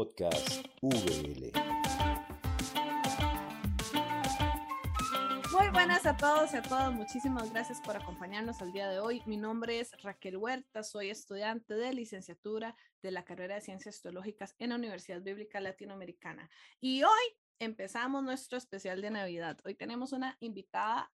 Podcast VL. Muy buenas a todos y a todas. Muchísimas gracias por acompañarnos al día de hoy. Mi nombre es Raquel Huerta, soy estudiante de licenciatura de la carrera de Ciencias Teológicas en la Universidad Bíblica Latinoamericana. Y hoy empezamos nuestro especial de Navidad. Hoy tenemos una invitada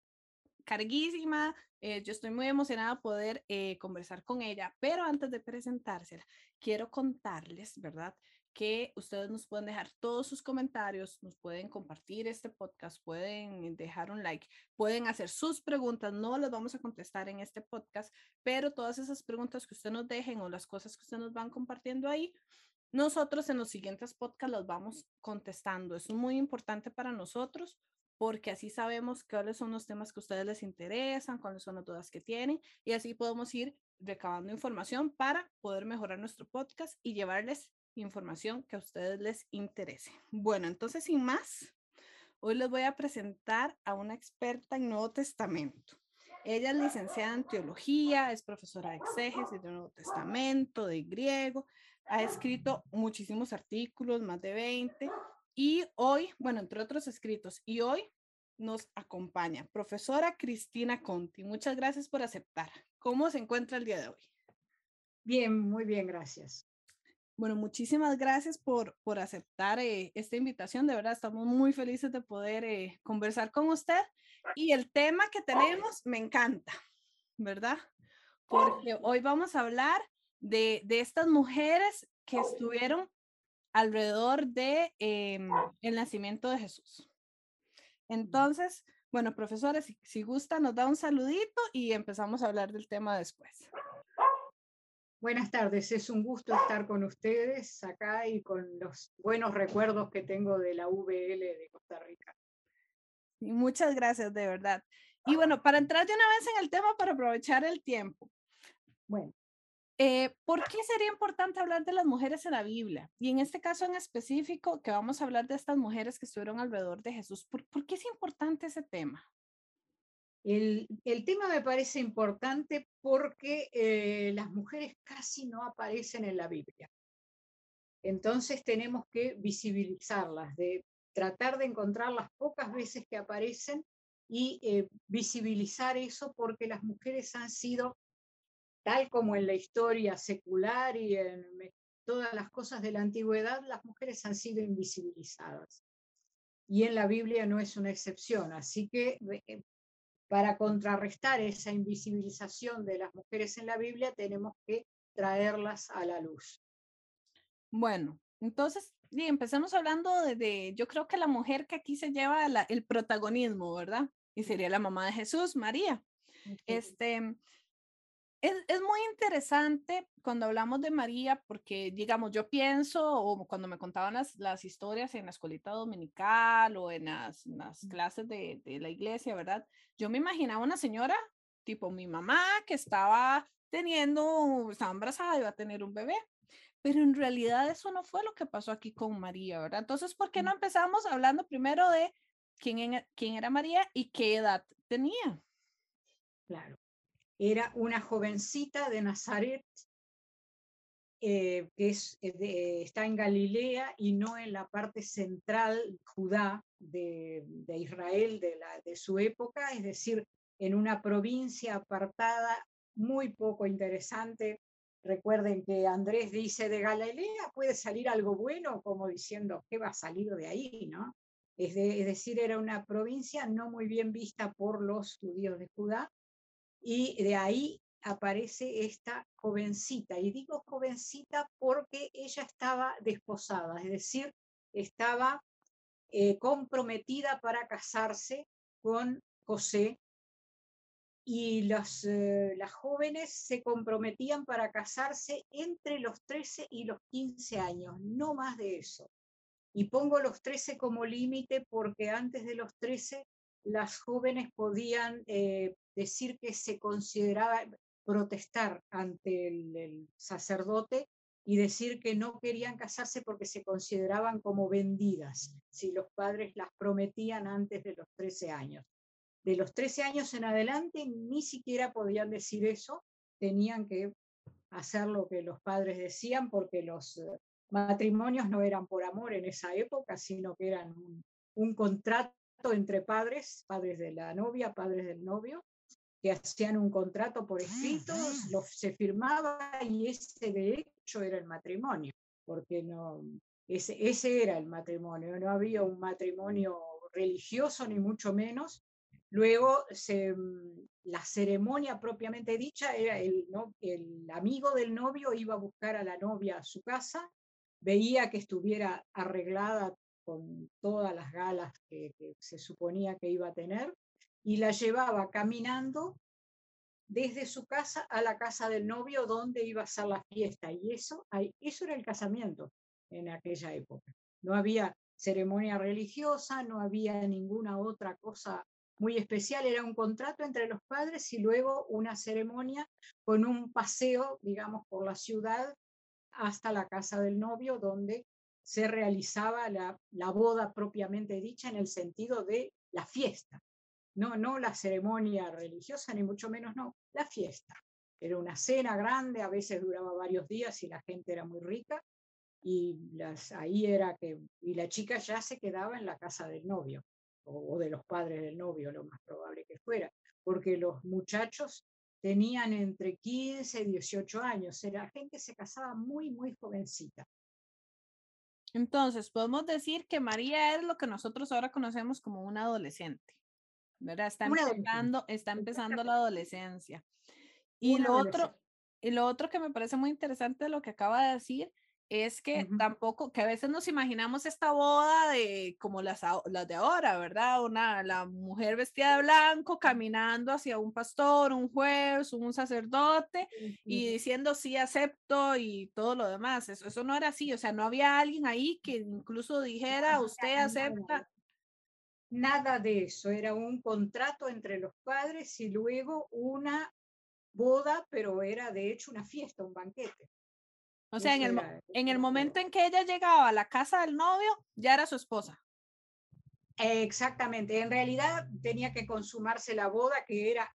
carguísima. Eh, yo estoy muy emocionada de poder eh, conversar con ella, pero antes de presentársela, quiero contarles, ¿verdad? Que ustedes nos pueden dejar todos sus comentarios, nos pueden compartir este podcast, pueden dejar un like, pueden hacer sus preguntas, no las vamos a contestar en este podcast, pero todas esas preguntas que ustedes nos dejen o las cosas que ustedes nos van compartiendo ahí, nosotros en los siguientes podcasts las vamos contestando. Es muy importante para nosotros porque así sabemos cuáles son los temas que a ustedes les interesan, cuáles son las dudas que tienen y así podemos ir recabando información para poder mejorar nuestro podcast y llevarles información que a ustedes les interese. Bueno, entonces sin más, hoy les voy a presentar a una experta en Nuevo Testamento. Ella es licenciada en teología, es profesora de exégesis del Nuevo Testamento, de griego, ha escrito muchísimos artículos, más de 20, y hoy, bueno, entre otros escritos, y hoy nos acompaña profesora Cristina Conti. Muchas gracias por aceptar. ¿Cómo se encuentra el día de hoy? Bien, muy bien, gracias. Bueno, muchísimas gracias por, por aceptar eh, esta invitación. De verdad, estamos muy felices de poder eh, conversar con usted. Y el tema que tenemos me encanta, ¿verdad? Porque hoy vamos a hablar de, de estas mujeres que estuvieron alrededor de em, el nacimiento de Jesús. Entonces, bueno, profesores, si, si, gusta, nos da un saludito y empezamos a hablar del tema después. Buenas tardes, es un gusto estar con ustedes acá y con los buenos recuerdos que tengo de la VL de Costa Rica. Y muchas gracias, de verdad. Y bueno, para entrar de una vez en el tema, para aprovechar el tiempo. Bueno, eh, ¿Por qué sería importante hablar de las mujeres en la Biblia? Y en este caso en específico, que vamos a hablar de estas mujeres que estuvieron alrededor de Jesús. ¿Por, por qué es importante ese tema? El, tema me parece importante porque eh, las mujeres casi no aparecen en la Biblia. Entonces tenemos que visibilizarlas, de tratar de encontrar las pocas veces que aparecen y eh, visibilizar eso porque las mujeres han sido tal como en la historia secular y en todas las cosas de la antigüedad, las mujeres han sido invisibilizadas. Y en la Biblia no es una excepción. Así que eh, para contrarrestar esa invisibilización de las mujeres en la Biblia, tenemos que traerlas a la luz. Bueno, entonces, y empecemos hablando de, yo creo que la mujer que aquí se lleva el protagonismo, ¿verdad? Y sería la mamá de Jesús, María. Este, es, es, muy interesante cuando hablamos de María, porque, digamos, yo pienso, o cuando me contaban las, las historias en la escuelita dominical o en las, las clases de, de, la iglesia, ¿verdad? Yo me imaginaba una señora, tipo mi mamá, que estaba teniendo, estaba embarazada, iba a tener un bebé. Pero en realidad eso no fue lo que pasó aquí con María, ¿verdad? Entonces, ¿por qué no empezamos hablando primero de quién, quién era María y qué edad tenía? Claro era una jovencita de Nazaret eh, que es, eh, está en Galilea y no en la parte central Judá de, de Israel de, la, de su época, es decir, en una provincia apartada muy poco interesante. Recuerden que Andrés dice de Galilea puede salir algo bueno, como diciendo, ¿qué va a salir de ahí? ¿no? Es, es decir, era una provincia no muy bien vista por los judíos de Judá, y de ahí aparece esta jovencita. Y digo jovencita porque ella estaba desposada, es decir, estaba eh, comprometida para casarse con José. Y eh, las jóvenes se comprometían para casarse entre los 13 y los 15 años, no más de eso. Y pongo los 13 como límite porque antes de los 13 las jóvenes podían eh, decir que se consideraba protestar ante el, sacerdote y decir que no querían casarse porque se consideraban como vendidas si los padres las prometían antes de los 13 años. De los 13 años en adelante ni siquiera podían decir eso, tenían que hacer lo que los padres decían porque los, matrimonios no eran por amor en esa época, sino que eran un, contrato entre padres, padres de la novia, padres del novio, que hacían un contrato por escrito, se firmaba y ese de hecho era el matrimonio, porque no, ese, ese era el matrimonio, no había un matrimonio religioso ni mucho menos. Luego se, la ceremonia propiamente dicha era el, ¿no? el amigo del novio iba a buscar a la novia a su casa veía que estuviera arreglada con todas las galas que, se suponía que iba a tener y la llevaba caminando desde su casa a la casa del novio donde iba a ser la fiesta. Y eso, eso era el casamiento en aquella época. No había ceremonia religiosa, no había ninguna otra cosa muy especial, era un contrato entre los padres y luego una ceremonia con un paseo, digamos, por la ciudad hasta la casa del novio, donde se realizaba la, boda propiamente dicha en el sentido de la fiesta. No, no la ceremonia religiosa, ni mucho menos, no, la fiesta. Era una cena grande, a veces duraba varios días y la gente era muy rica. Y las, ahí era que, y la chica ya se quedaba en la casa del novio, o, o de los padres del novio, lo más probable que fuera, porque los muchachos tenían entre 15 y 18 años. La gente se casaba muy, muy jovencita. Entonces, podemos decir que María es lo que nosotros ahora conocemos como una adolescente, ¿verdad? Está empezando, está empezando la adolescencia. Y lo, otro, y lo otro que me parece muy interesante de lo que acaba de decir es que tampoco, que a veces nos imaginamos esta boda de como las, las de ahora, ¿verdad? Una, la mujer vestida de blanco caminando hacia un pastor, un juez, un sacerdote y diciendo sí acepto y todo lo demás. Eso, eso no era así, o sea, no había alguien ahí que incluso dijera usted acepta. Nada de eso, era un contrato entre los padres y luego una boda, pero era de hecho una fiesta, un banquete. O sea, en el, en el momento en que ella llegaba a la casa del novio, ya era su esposa. Exactamente. En realidad tenía que consumarse la boda, que era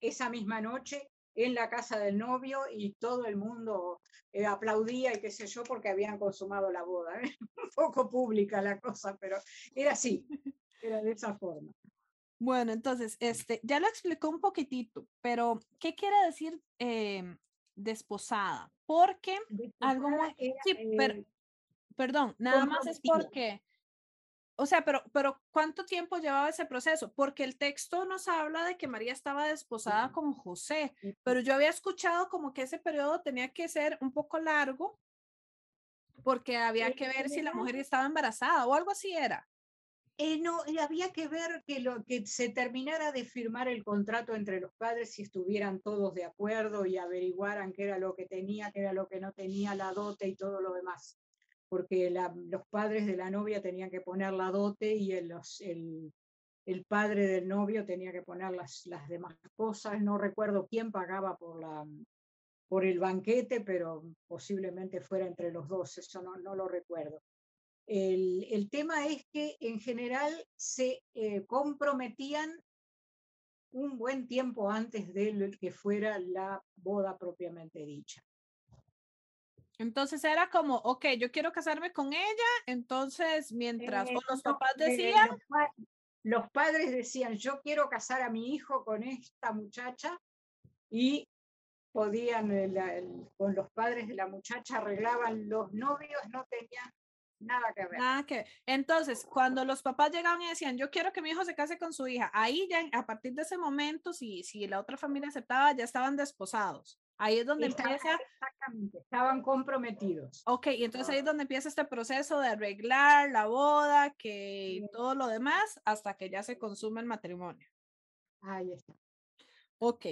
esa misma noche en la casa del novio y todo el mundo eh, aplaudía y qué sé yo porque habían consumado la boda. ¿eh? Un poco pública la cosa, pero era así, era de esa forma. Bueno, entonces, este, ya lo explicó un poquitito, pero ¿qué quiere decir eh, desposada? porque algo Sí, eh, perdón, nada más es porque... O sea, pero, pero ¿cuánto tiempo llevaba ese proceso? Porque el texto nos habla de que María estaba desposada con José, pero yo había escuchado como que ese periodo tenía que ser un poco largo porque había que ver si la mujer estaba embarazada o algo así era. Eh, no, había que ver que, se terminara de firmar el contrato entre los padres si estuvieran todos de acuerdo y averiguaran qué era lo que tenía, qué era lo que no tenía, la dote y todo lo demás. Porque los padres de la novia tenían que poner la dote y el, padre del novio tenía que poner las, demás cosas. No recuerdo quién pagaba por, el banquete, pero posiblemente fuera entre los dos, eso no lo recuerdo. El, tema es que en general se eh, comprometían un buen tiempo antes de que fuera la boda propiamente dicha. Entonces era como, ok, yo quiero casarme con ella, entonces mientras eh, los papás eh, decían... los, padres decían, yo quiero casar a mi hijo con esta muchacha y podían, con los padres de la muchacha arreglaban los novios, no tenían Nada que ver. Nada que Entonces, cuando los papás llegaban y decían, yo quiero que mi hijo se case con su hija, ahí ya, a partir de ese momento, si, si la otra familia aceptaba, ya estaban desposados. Ahí es donde empieza. Exactamente, estaban comprometidos. Ok, y entonces ahí es donde empieza este proceso de arreglar la boda, que todo lo demás, hasta que ya se consume el matrimonio. Ahí está. Ok,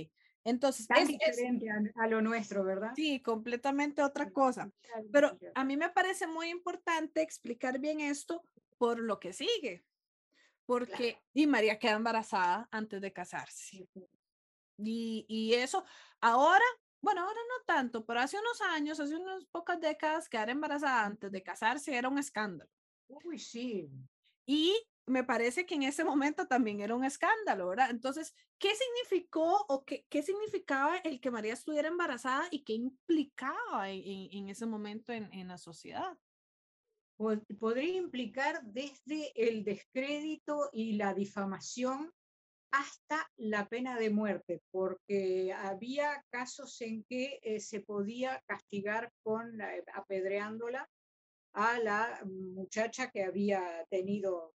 entonces, es, diferente a, lo nuestro, ¿verdad? Sí, completamente otra cosa. Pero a mí me parece muy importante explicar bien esto por lo que sigue. Porque, y María queda embarazada antes de casarse. Y, y eso, ahora, bueno, ahora no tanto, pero hace unos años, hace unas pocas décadas, quedar embarazada antes de casarse era un escándalo. Uy, sí. Y me parece que en ese momento también era un escándalo, ¿verdad? Entonces, ¿qué significó o qué, qué significaba el que María estuviera embarazada y qué implicaba en, en ese momento en, en, la sociedad? podría implicar desde el descrédito y la difamación hasta la pena de muerte, porque había casos en que eh, se podía castigar con apedreándola a la muchacha que había tenido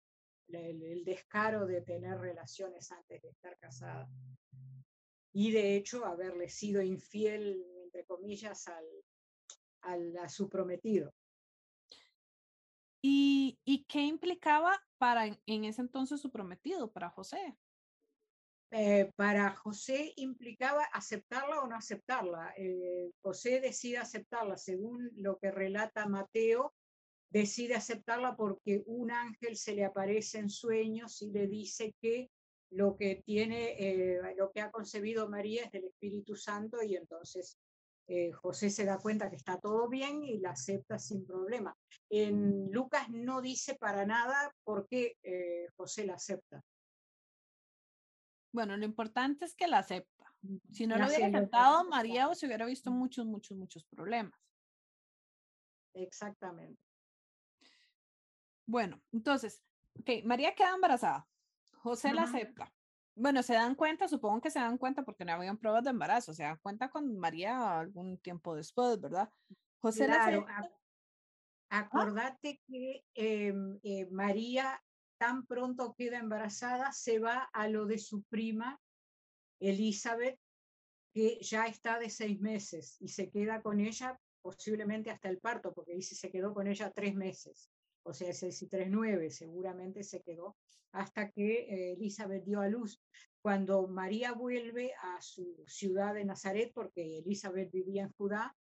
el, descaro de tener relaciones antes de estar casada. Y de hecho haberle sido infiel, entre comillas, al, a su prometido. ¿Y, ¿Y, qué implicaba para en ese entonces su prometido, para José? Eh, para José implicaba aceptarla o no aceptarla. Eh, José decide aceptarla, según lo que relata Mateo, decide aceptarla porque un ángel se le aparece en sueños y le dice que lo que tiene, eh, lo que ha concebido María es del Espíritu Santo y entonces José se da cuenta que está todo bien y la acepta sin problema. En Lucas no dice para nada por qué José la acepta. Bueno, lo importante es que la acepta. Si no lo hubiera aceptado, María se hubiera visto muchos, muchos, muchos problemas. Exactamente. Bueno, entonces, ok, María queda embarazada. José la acepta. Bueno, se dan cuenta, supongo que se dan cuenta porque no habían pruebas de embarazo, se dan cuenta con María algún tiempo después, ¿verdad? José la acepta. ¿Ah? Acordate que em, eh, María tan pronto queda embarazada, se va a lo de su prima Elizabeth, que ya está de seis meses y se queda con ella posiblemente hasta el parto, porque dice se quedó con ella tres meses, o sea, seis y tres, nueve, seguramente se quedó hasta que eh, Elizabeth dio a luz. Cuando María vuelve a su ciudad de Nazaret, porque Elizabeth vivía en Judá,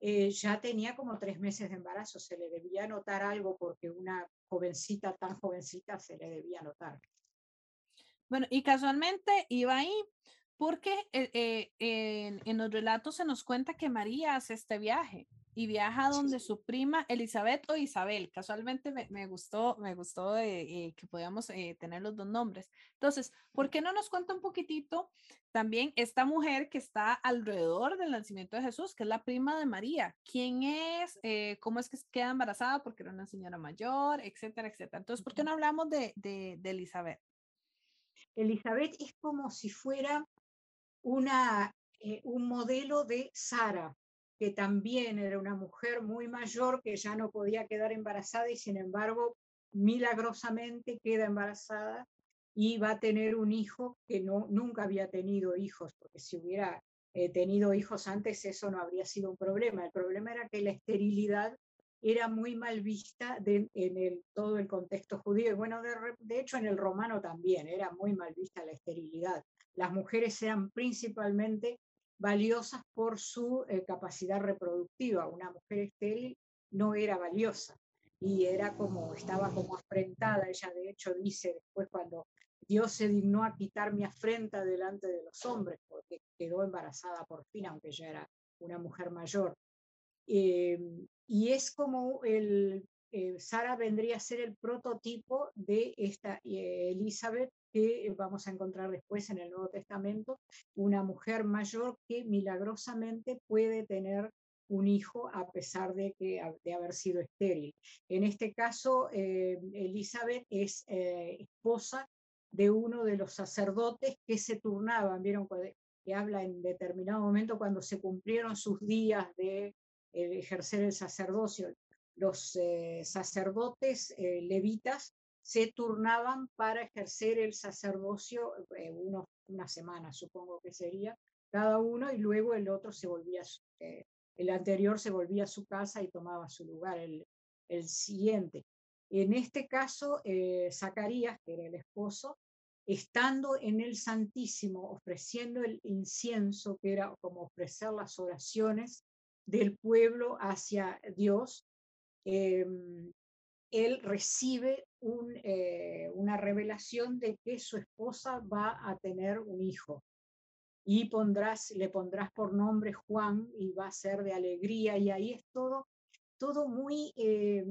eh, ya tenía como tres meses de embarazo, se le debía notar algo porque una jovencita, tan jovencita, se le debía notar. Bueno, y casualmente iba ahí porque eh, eh, en, los relatos se nos cuenta que María hace este viaje y viaja donde su prima Elizabeth o Isabel. Casualmente me, gustó, me gustó eh, que podíamos tener los dos nombres. Entonces, ¿por qué no nos cuenta un poquitito también esta mujer que está alrededor del nacimiento de Jesús, que es la prima de María? ¿Quién es? ¿Cómo es que queda embarazada? Porque era una señora mayor, etcétera, etcétera. Entonces, ¿por qué no hablamos de, de, de Elizabeth? Elizabeth es como si fuera una, eh, un modelo de Sara, que también era una mujer muy mayor que ya no podía quedar embarazada y sin embargo milagrosamente queda embarazada y va a tener un hijo que no, nunca había tenido hijos, porque si hubiera eh, tenido hijos antes eso no habría sido un problema. El problema era que la esterilidad era muy mal vista en todo el contexto judío y bueno, de, de hecho en el romano también era muy mal vista la esterilidad las mujeres eran principalmente valiosas por su eh, capacidad reproductiva. Una mujer estéril no era valiosa y era como, estaba como afrentada. Ella de hecho dice después cuando Dios se dignó a quitar mi afrenta delante de los hombres, porque quedó embarazada por fin, aunque ya era una mujer mayor. Em, y es como el, eh, Sara vendría a ser el prototipo de esta eh, Elizabeth que vamos a encontrar después en el Nuevo Testamento, una mujer mayor que milagrosamente puede tener un hijo a pesar de, que, de haber sido estéril. En este caso, eh, Elizabeth es esposa de uno de los sacerdotes que se turnaban, vieron que habla en determinado momento cuando se cumplieron sus días de ejercer el sacerdocio. Los sacerdotes levitas se turnaban para ejercer el sacerdocio eh, una semana, supongo que sería, cada uno, y luego el otro se volvía, eh, el anterior se volvía a su casa y tomaba su lugar, el, el siguiente. En este caso, eh, Zacarías, que era el esposo, estando en el Santísimo, ofreciendo el incienso, que era como ofrecer las oraciones del pueblo hacia Dios, em, él recibe eh, una revelación de que su esposa va a tener un hijo y pondrás, le pondrás por nombre Juan y va a ser de alegría y ahí es todo, todo muy, eh,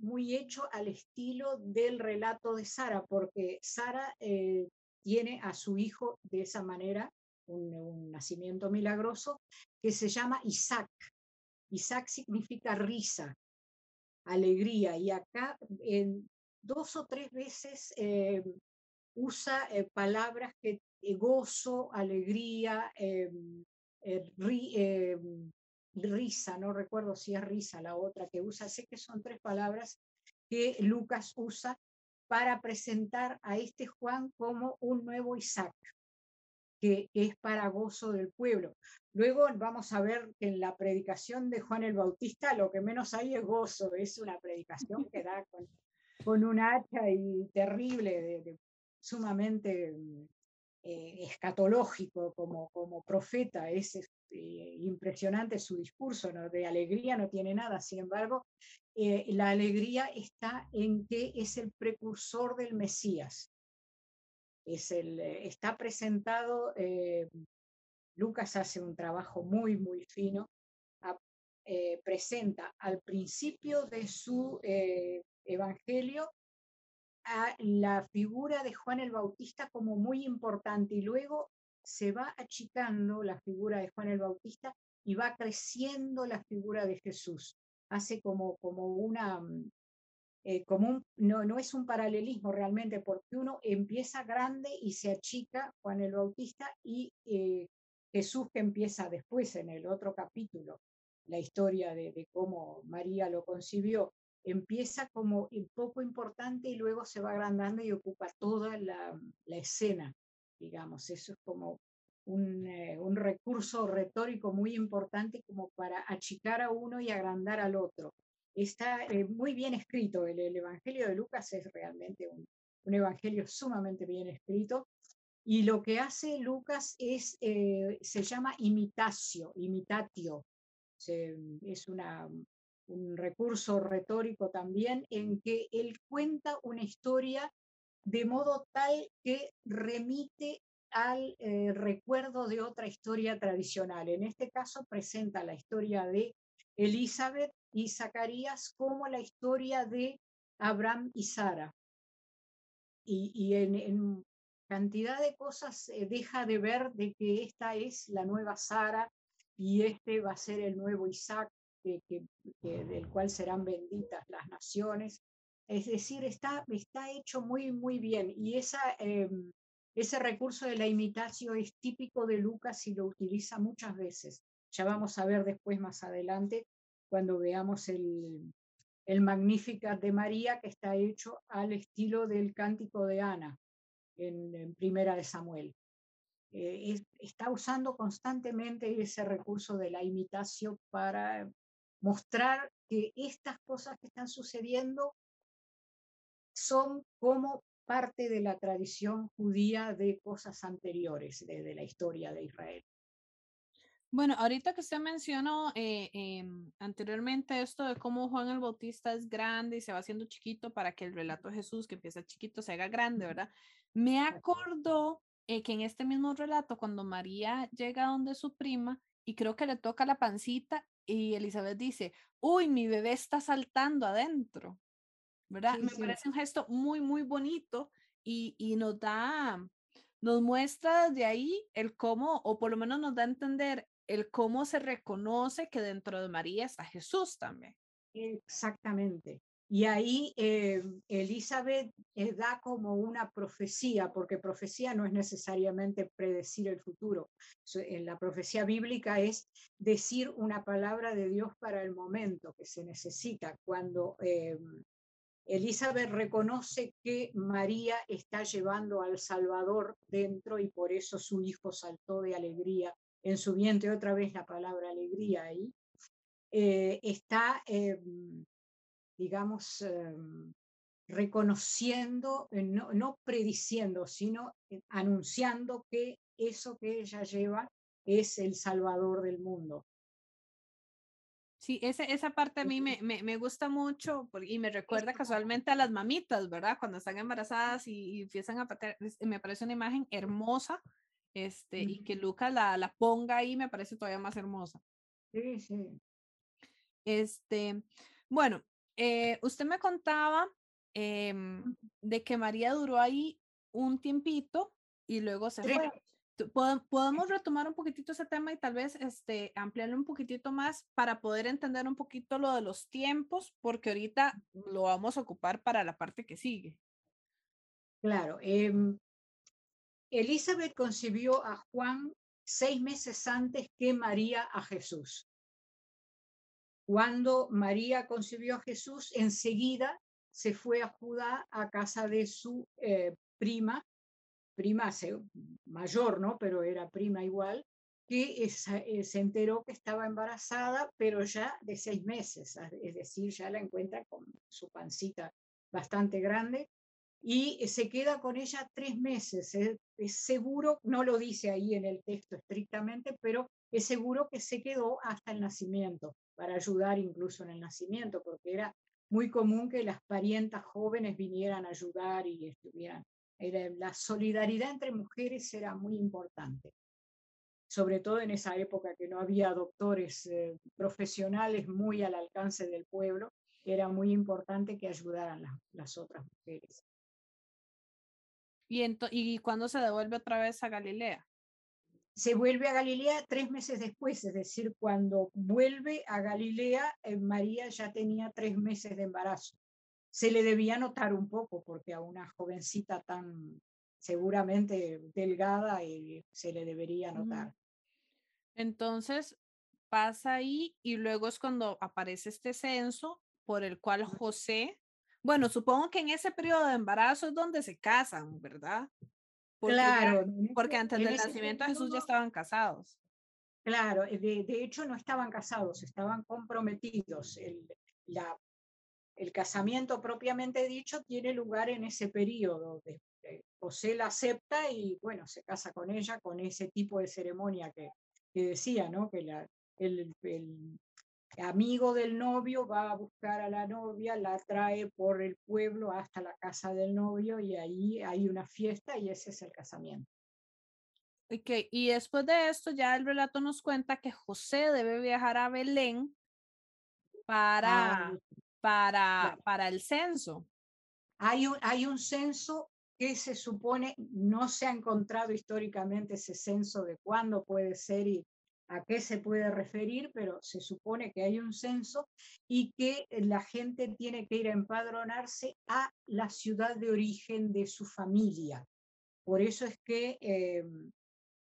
muy hecho al estilo del relato de Sara, porque Sara eh, tiene a su hijo de esa manera, un nacimiento milagroso, que se llama Isaac. Isaac significa risa, alegría. Y acá en dos o tres veces eh, usa eh, palabras que gozo, alegría, risa, no recuerdo si es risa la otra que usa, sé que son tres palabras que Lucas usa para presentar a este Juan como un nuevo Isaac, que, es para gozo del pueblo. Luego vamos a ver que en la predicación de Juan el Bautista lo que menos hay es gozo, es una predicación que da con, un hacha y terrible, sumamente eh, escatológico como, como profeta, es eh, impresionante su discurso, ¿no? de alegría no tiene nada, sin embargo, eh, la alegría está en que es el precursor del Mesías. El, está presentado, Lucas hace un trabajo muy, muy fino, presenta al principio de su evangelio a la figura de Juan el Bautista como muy importante y luego se va achicando la figura de Juan el Bautista y va creciendo la figura de Jesús. Hace como, como una, mm, eh, no, es un paralelismo realmente, porque uno empieza grande y se achica Juan el Bautista y eh, Jesús que empieza después en el otro capítulo, la historia de, de cómo María lo concibió empieza como un poco importante y luego se va agrandando y ocupa toda la, escena, digamos. Eso es como un, eh, un, recurso retórico muy importante como para achicar a uno y agrandar al otro. Está eh, muy bien escrito, el, Evangelio de Lucas es realmente un, evangelio sumamente bien escrito. Y lo que hace Lucas es, eh, se llama imitatio, imitatio. es un recurso retórico también, en que él cuenta una historia de modo tal que remite al eh, recuerdo de otra historia tradicional. En este caso presenta la historia de Elizabeth y Zacarías como la historia de Abraham y Sara. Y, en, cantidad de cosas eh, deja de ver de que esta es la nueva Sara y este va a ser el nuevo Isaac del cual serán benditas las naciones. Es decir, está, está hecho muy, muy bien. Y esa, em, ese recurso de la imitación es típico de Lucas y lo utiliza muchas veces. Ya vamos a ver después, más adelante, cuando veamos el, el Magnificat de María, que está hecho al estilo del cántico de Ana en, Primera de Samuel. Eh, está usando constantemente ese recurso de la imitación para mostrar que estas cosas que están sucediendo son como parte de la tradición judía de cosas anteriores de, la historia de Israel. Bueno, ahorita que usted mencionó eh, em, anteriormente esto de cómo Juan el Bautista es grande y se va haciendo chiquito para que el relato de Jesús, que empieza chiquito, se haga grande, ¿verdad? Me acordó eh, que en este mismo relato, cuando María llega donde su prima y creo que le toca la pancita y Elizabeth dice, uy, mi bebé está saltando adentro, ¿verdad? Me parece un gesto muy, muy bonito y, y nos da, nos muestra desde ahí el cómo, o por lo menos nos da a entender el cómo se reconoce que dentro de María está Jesús también. Exactamente. Y ahí eh, Elizabeth eh, da como una profecía, porque profecía no es necesariamente predecir el futuro. En la profecía bíblica es decir una palabra de Dios para el momento que se necesita. Cuando eh, Elizabeth reconoce que María está llevando al Salvador dentro y por eso su hijo saltó de alegría en su vientre, otra vez la palabra alegría ahí, está digamos, em, reconociendo, eh, no, no, prediciendo, sino eh, anunciando que eso que ella lleva es el salvador del mundo. Sí, ese, esa parte a mí me, me, me gusta mucho y me recuerda casualmente a las mamitas, ¿verdad? Cuando están embarazadas y, empiezan a patear, me parece una imagen hermosa este, y que Lucas la, la ponga ahí me parece todavía más hermosa. Sí, sí. Este, bueno, eh, usted me contaba em, de que María duró ahí un tiempito y luego se fue. podemos retomar un poquitito ese tema y tal vez este, ampliarlo un poquitito más para poder entender un poquito lo de los tiempos, porque ahorita lo vamos a ocupar para la parte que sigue. Claro. Em, Elizabeth concibió a Juan seis meses antes que María a Jesús. Cuando María concibió a Jesús, enseguida se fue a Judá a casa de su eh, prima, prima mayor, ¿no? Pero era prima igual, que eh, se enteró que estaba embarazada, pero ya de seis meses, es decir, ya la encuentra con su pancita bastante grande y se queda con ella tres meses. Es, seguro, no lo dice ahí en el texto estrictamente, pero es seguro que se quedó hasta el nacimiento, para ayudar incluso en el nacimiento, porque era muy común que las parientas jóvenes vinieran a ayudar y estuvieran. la solidaridad entre mujeres era muy importante, sobre todo en esa época que no había doctores eh, profesionales muy al alcance del pueblo, era muy importante que ayudaran las otras mujeres. ¿Y, ¿Y cuándo se devuelve otra vez a Galilea? Se vuelve a Galilea tres meses después, es decir, cuando vuelve a Galilea, eh, María ya tenía tres meses de embarazo. Se le debía notar un poco, porque a una jovencita tan seguramente delgada eh, se le debería notar. Entonces pasa ahí y luego es cuando aparece este censo por el cual José bueno, supongo que en ese periodo de embarazo es donde se casan, ¿verdad? claro. porque antes del nacimiento de Jesús ya estaban casados. Claro, eh, de, hecho no estaban casados, estaban comprometidos. El, la, el casamiento propiamente dicho tiene lugar en ese periodo. De, José la acepta y bueno, se casa con ella con ese tipo de ceremonia que, que decía, ¿no? Que la, el, el, amigo del novio va a buscar a la novia, la trae por el pueblo hasta la casa del novio y ahí hay una fiesta y ese es el casamiento. Ok, y después de esto ya el relato nos cuenta que José debe viajar a Belén para, ah, para, para el censo. Hay un, hay un censo que se supone, no se ha encontrado históricamente ese censo de cuándo puede ser y a qué se puede referir, pero se supone que hay un censo y que la gente tiene que ir a empadronarse a la ciudad de origen de su familia. Por eso es que em,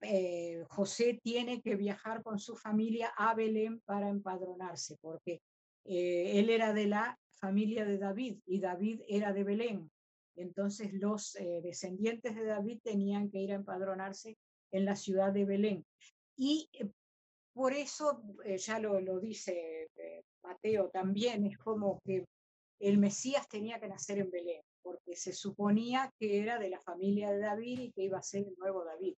eh, José tiene que viajar con su familia a Belén para empadronarse, porque eh, él era de la familia de David y David era de Belén. Entonces los eh, descendientes de David tenían que ir a empadronarse en la ciudad de Belén. Y por eso, eh, ya lo, lo dice eh, Mateo también, es como que el Mesías tenía que nacer en Belén, porque se suponía que era de la familia de David y que iba a ser el nuevo David,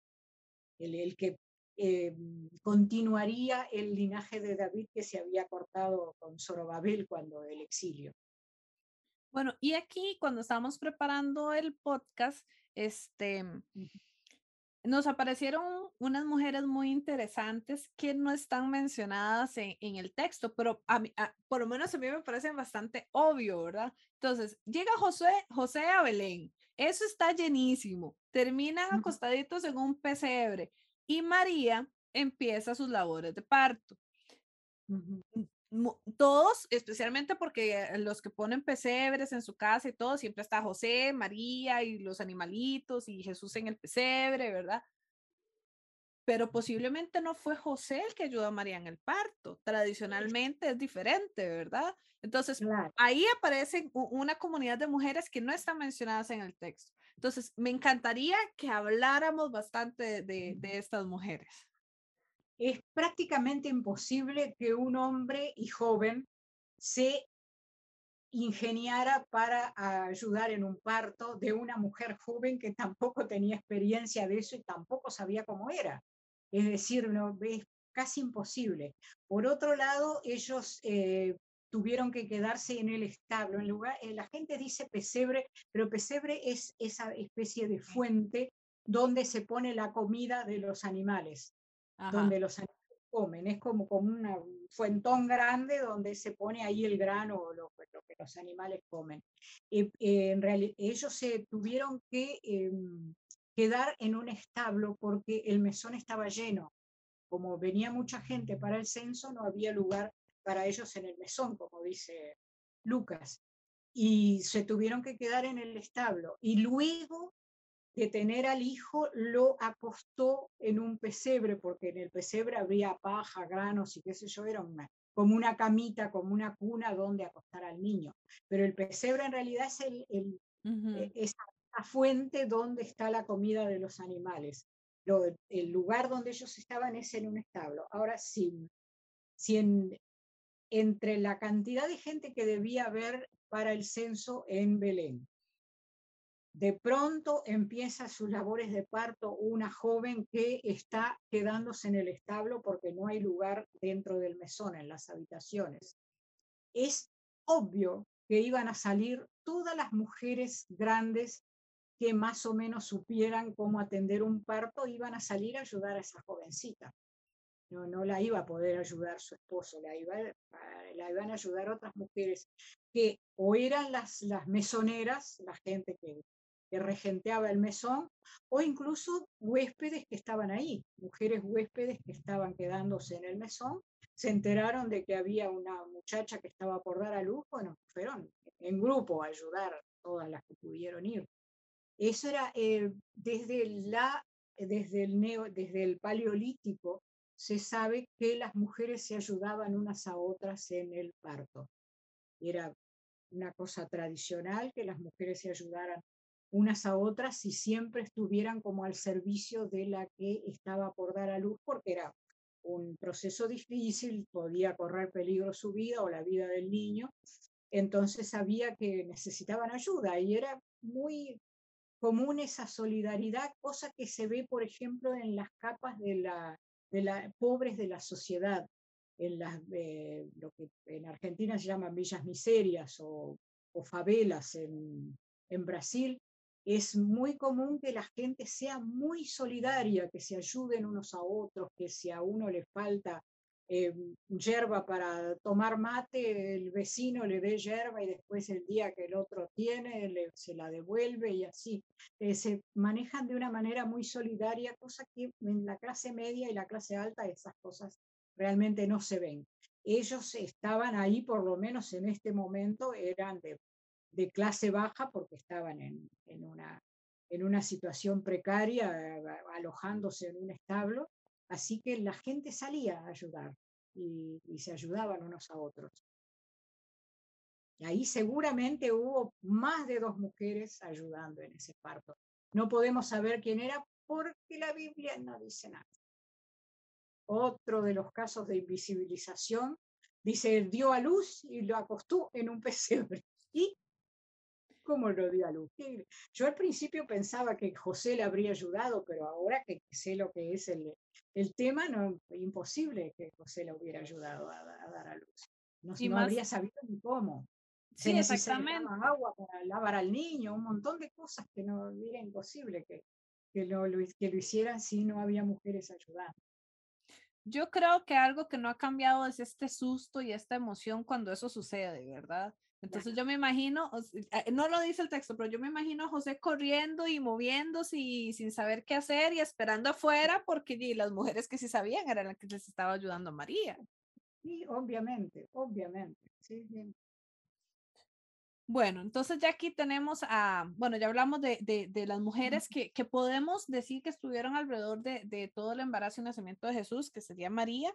el, el que eh, continuaría el linaje de David que se había cortado con Zorobabel cuando el exilio. Bueno, y aquí cuando estábamos preparando el podcast, este, nos aparecieron unas mujeres muy interesantes que no están mencionadas en, el texto, pero a mí, por lo menos a mí me parecen bastante obvio, ¿verdad? Entonces, llega José, José a Belén, eso está llenísimo, terminan acostaditos en un pesebre y María empieza sus labores de parto todos, especialmente porque los que ponen pesebres en su casa y todo, siempre está José, María y los animalitos y Jesús en el pesebre, ¿verdad? Pero posiblemente no fue José el que ayudó a María en el parto. Tradicionalmente es diferente, ¿verdad? Entonces, ahí aparece una comunidad de mujeres que no están mencionadas en el texto. Entonces, me encantaría que habláramos bastante de, de estas mujeres es prácticamente imposible que un hombre y joven se ingeniara para ayudar en un parto de una mujer joven que tampoco tenía experiencia de eso y tampoco sabía cómo era. Es decir, no, es casi imposible. Por otro lado, ellos eh, tuvieron que quedarse en el establo. En lugar, eh, la gente dice pesebre, pero pesebre es esa especie de fuente donde se pone la comida de los animales donde los animales comen. Es como, como un fuentón grande donde se pone ahí el grano o lo, que los animales comen. Eh, en realidad, ellos se tuvieron que, em, quedar en un establo porque el mesón estaba lleno. Como venía mucha gente para el censo, no había lugar para ellos en el mesón, como dice Lucas. Y se tuvieron que quedar en el establo. Y luego de tener al hijo, lo acostó en un pesebre, porque en el pesebre había paja, granos y qué sé yo, era como una camita, como una cuna donde acostar al niño. Pero el pesebre en realidad es el, el e, esa, fuente donde está la comida de los animales. el lugar donde ellos estaban es en un establo. Ahora, sí, si entre la cantidad de gente que debía haber para el censo en Belén, de pronto empieza sus labores de parto una joven que está quedándose en el establo porque no hay lugar dentro del mesón, en las habitaciones. Es obvio que iban a salir todas las mujeres grandes que más o menos supieran cómo atender un parto, iban a salir a ayudar a esa jovencita. No, no la iba a poder ayudar su esposo, la, iba, la iban a ayudar otras mujeres que o eran las mesoneras, la gente que que regenteaba el mesón, o incluso huéspedes que estaban ahí, mujeres huéspedes que estaban quedándose en el mesón, se enteraron de que había una muchacha que estaba por dar a luz, bueno, fueron en grupo a ayudar todas las que pudieron ir. Eso era eh, desde, la, desde, el neo, desde el paleolítico, se sabe que las mujeres se ayudaban unas a otras en el parto. Era una cosa tradicional que las mujeres se ayudaran unas a otras y siempre estuvieran como al servicio de la que estaba por dar a luz, porque era un proceso difícil, podía correr peligro su vida o la vida del niño, entonces sabía que necesitaban ayuda y era muy común esa solidaridad, cosa que se ve, por ejemplo, en las capas de la, pobres de la sociedad, en las, eh, lo que en Argentina se llaman villas miserias o, favelas en Brasil, es muy común que la gente sea muy solidaria, que se ayuden unos a otros, que si a uno le falta eh, yerba para tomar mate, el vecino le dé yerba y después el día que el otro tiene se la devuelve y así. Eh, se manejan de una manera muy solidaria, cosa que en la clase media y la clase alta esas cosas realmente no se ven. Ellos estaban ahí, por lo menos en este momento, eran de de clase baja porque estaban en, en, una, en una situación precaria, eh, alojándose en un establo, así que la gente salía a ayudar y, y se ayudaban unos a otros. Y ahí seguramente hubo más de dos mujeres ayudando en ese parto. No podemos saber quién era porque la Biblia no dice nada. Otro de los casos de invisibilización dice, dio a luz y lo acostó en un pesebre. Y cómo lo dio a luz. Yo al principio pensaba que José le habría ayudado, pero ahora que sé lo que es el, el tema, no imposible que José le hubiera ayudado a, dar a luz. No, no habría sabido ni cómo. Se sí, exactamente. agua para lavar al niño, un montón de cosas que no era imposible que, que, lo, que lo hicieran si no había mujeres ayudando. Yo creo que algo que no ha cambiado es este susto y esta emoción cuando eso sucede, ¿verdad? Entonces yo me imagino, eh, no lo dice el texto, pero yo me imagino a José corriendo y moviéndose y sin saber qué hacer y esperando afuera porque las mujeres que sí sabían eran las que les estaba ayudando a María. Sí, obviamente, obviamente. Sí, Bueno, entonces ya aquí tenemos a, bueno, ya hablamos de, de, de las mujeres que, que, podemos decir que estuvieron alrededor de, de, todo el embarazo y nacimiento de Jesús, que sería María,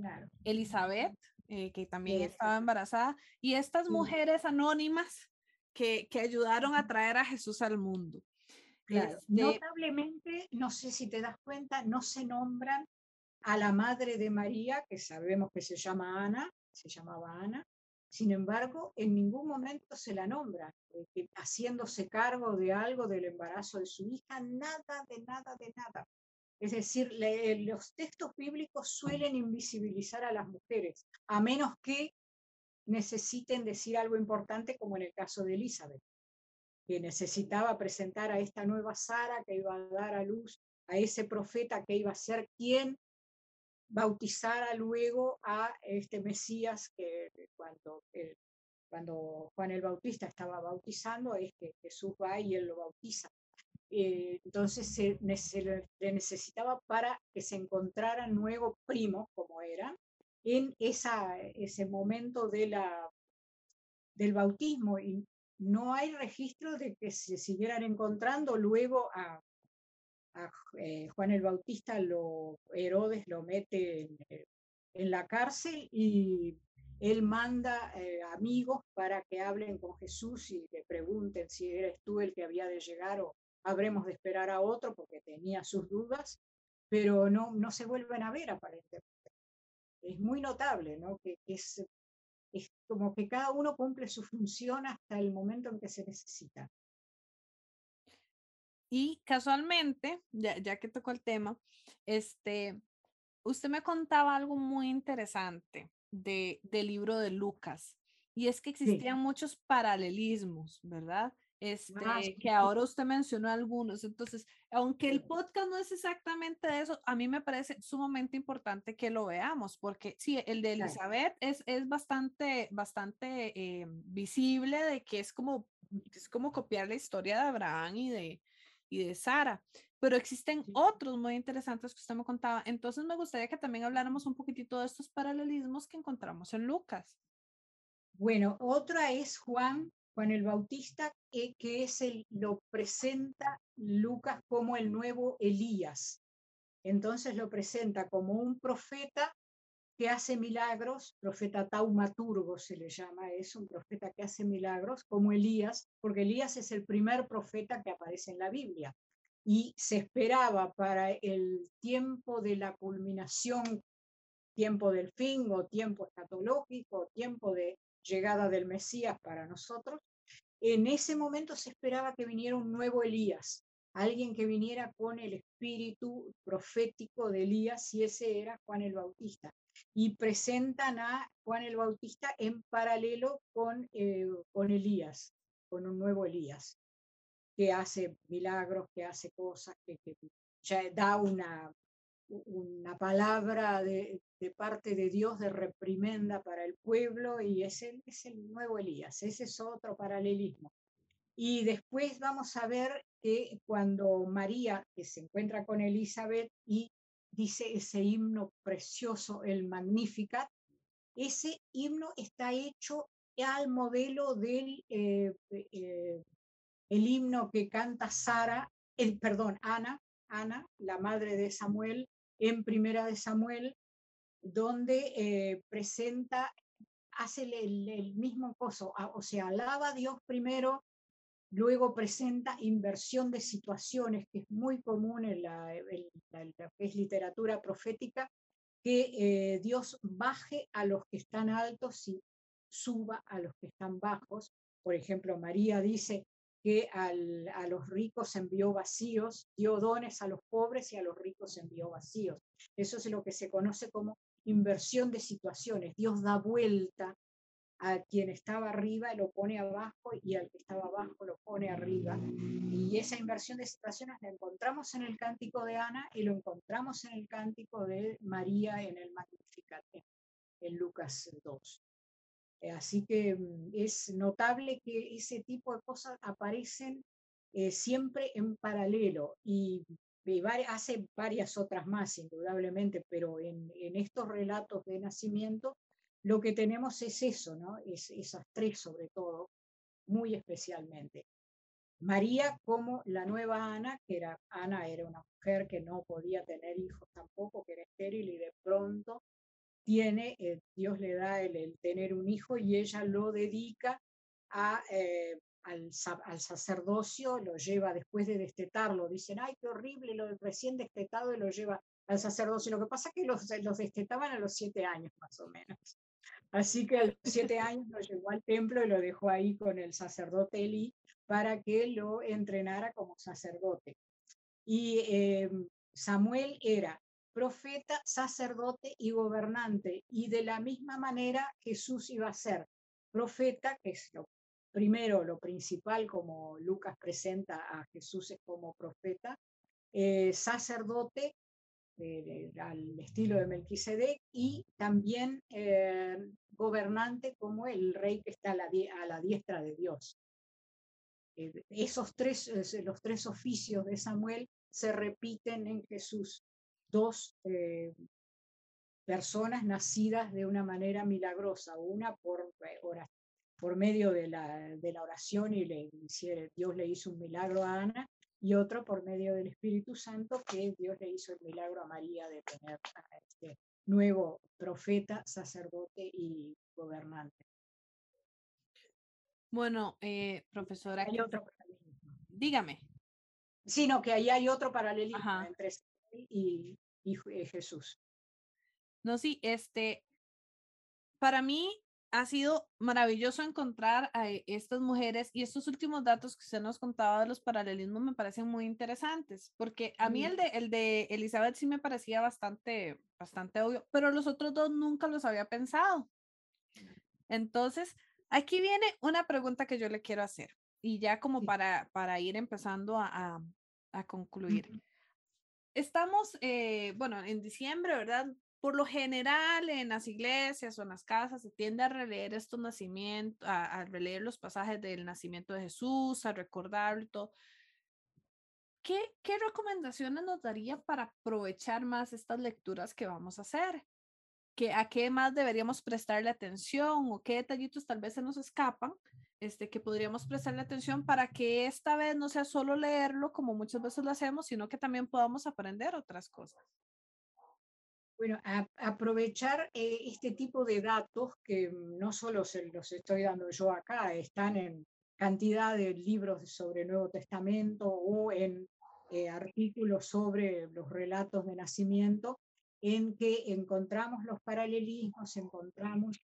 claro. Elizabeth, eh, que también estaba embarazada, y estas mujeres anónimas que, que, ayudaron a traer a Jesús al mundo. Claro. Este Notablemente, no sé si te das cuenta, no se nombran a la madre de María, que sabemos que se llama Ana, se llamaba Ana, sin embargo, en ningún momento se la nombra, eh, haciéndose cargo de algo del embarazo de su hija, nada, de nada, de nada. Es decir, los textos bíblicos suelen invisibilizar a las mujeres, a menos que necesiten decir algo importante, como en el caso de Elizabeth, que necesitaba presentar a esta nueva Sara que iba a dar a luz a ese profeta que iba a ser quien bautizara luego a este Mesías que cuando, cuando Juan el Bautista estaba bautizando es que Jesús va y él lo bautiza. Eh, entonces se, le, necesitaba para que se encontraran nuevos primos, como eran, en ese momento de la, del bautismo. Y no hay registro de que se siguieran encontrando luego a, eh, Juan el Bautista, lo, Herodes lo mete en, eh, la cárcel y él manda amigos para que hablen con Jesús y le pregunten si eres tú el que había de llegar o habremos de esperar a otro porque tenía sus dudas, pero no, no se vuelven a ver aparentemente. Es muy notable, ¿no? Que, es, es como que cada uno cumple su función hasta el momento en que se necesita. Y casualmente, ya, ya que tocó el tema, este, usted me contaba algo muy interesante de, del libro de Lucas, y es que existían muchos paralelismos, ¿verdad? Este, que ahora usted mencionó algunos. Entonces, aunque el podcast no es exactamente eso, a mí me parece sumamente importante que lo veamos, porque sí, el de Elizabeth es, es bastante, bastante eh, visible de que es como, es como copiar la historia de Abraham y de, y de Sara, pero existen otros muy interesantes que usted me contaba. Entonces, me gustaría que también habláramos un poquitito de estos paralelismos que encontramos en Lucas. Bueno, otra es Juan Juan el Bautista, que, es el, lo presenta Lucas como el nuevo Elías. Entonces lo presenta como un profeta que hace milagros, profeta taumaturgo se le llama, es un profeta que hace milagros, como Elías, porque Elías es el primer profeta que aparece en la Biblia. Y se esperaba para el tiempo de la culminación, tiempo del fin o tiempo escatológico, tiempo de llegada del Mesías para nosotros, en ese momento se esperaba que viniera un nuevo Elías, alguien que viniera con el espíritu profético de Elías, y ese era Juan el Bautista. Y presentan a Juan el Bautista en paralelo con, eh, con Elías, con un nuevo Elías, que hace milagros, que hace cosas, que, que da una, una palabra de, parte de Dios de reprimenda para el pueblo y es el, es el nuevo Elías, ese es otro paralelismo. Y después vamos a ver que cuando María, que se encuentra con Elizabeth y dice ese himno precioso, el Magnificat, ese himno está hecho al modelo del eh, eh, el himno que canta Sara, el, perdón, Ana, Ana, la madre de Samuel, en Primera de Samuel, donde eh, presenta, hace el, mismo coso, o sea, alaba a Dios primero, luego presenta inversión de situaciones, que es muy común en la, es literatura profética, que eh, Dios baje a los que están altos y suba a los que están bajos. Por ejemplo, María dice, que a los ricos envió vacíos, dio dones a los pobres y a los ricos envió vacíos. Eso es lo que se conoce como inversión de situaciones. Dios da vuelta a quien estaba arriba y lo pone abajo y al que estaba abajo lo pone arriba. Y esa inversión de situaciones la encontramos en el cántico de Ana y lo encontramos en el cántico de María en el Magnificat, en Lucas 2. Eh, así que mm, es notable que ese tipo de cosas aparecen eh, siempre en paralelo y, hace varias otras más, indudablemente, pero en, estos relatos de nacimiento lo que tenemos es eso, ¿no? Es, esas tres sobre todo, muy especialmente. María como la nueva Ana, que era Ana era una mujer que no podía tener hijos tampoco, que era estéril y de pronto tiene, eh, Dios le da el, tener un hijo y ella lo dedica a, eh, al, sacerdocio, lo lleva después de destetarlo. Dicen, ay, qué horrible, lo recién destetado y lo lleva al sacerdocio. Lo que pasa es que los, los destetaban a los siete años más o menos. Así que a los siete años lo llevó al templo y lo dejó ahí con el sacerdote Eli para que lo entrenara como sacerdote. Y eh, Samuel era profeta, sacerdote y gobernante. Y de la misma manera Jesús iba a ser profeta, que es lo primero, lo principal, como Lucas presenta a Jesús como profeta, eh, sacerdote eh, al estilo de Melquisedec y también eh, gobernante como el rey que está a la, a la diestra de Dios. esos tres, los tres oficios de Samuel se repiten en Jesús. Dos personas nacidas de una manera milagrosa, una por, por medio de la, de la oración y le, Dios le hizo un milagro a Ana, y otro por medio del Espíritu Santo, que Dios le hizo el milagro a María de tener a este nuevo profeta, sacerdote y gobernante. Bueno, eh, profesora. Hay otro Dígame. Sino que ahí hay otro paralelismo entre y, y, y Jesús. No, sí, este, para mí ha sido maravilloso encontrar a e, estas mujeres y estos últimos datos que usted nos contaba de los paralelismos me parecen muy interesantes, porque a mí el de, el de Elizabeth sí me parecía bastante, bastante obvio, pero los otros dos nunca los había pensado. Entonces, aquí viene una pregunta que yo le quiero hacer y ya como para, para ir empezando a, a, concluir. Estamos, eh, bueno, en diciembre, ¿verdad? por lo general en las iglesias o en las casas se tiende a releer estos nacimientos, a, releer los pasajes del nacimiento de Jesús, a recordarlo y todo. ¿Qué, ¿Qué recomendaciones nos daría para aprovechar más estas lecturas que vamos a hacer? ¿Qué, ¿A qué más deberíamos prestarle atención o qué detallitos tal vez se nos escapan este, que podríamos prestarle atención para que esta vez no sea solo leerlo como muchas veces lo hacemos, sino que también podamos aprender otras cosas? Bueno, aprovechar eh, este tipo de datos que no solo se los estoy dando yo acá, están en cantidad de libros sobre Nuevo Testamento o en eh, artículos sobre los relatos de nacimiento, en que encontramos los paralelismos, encontramos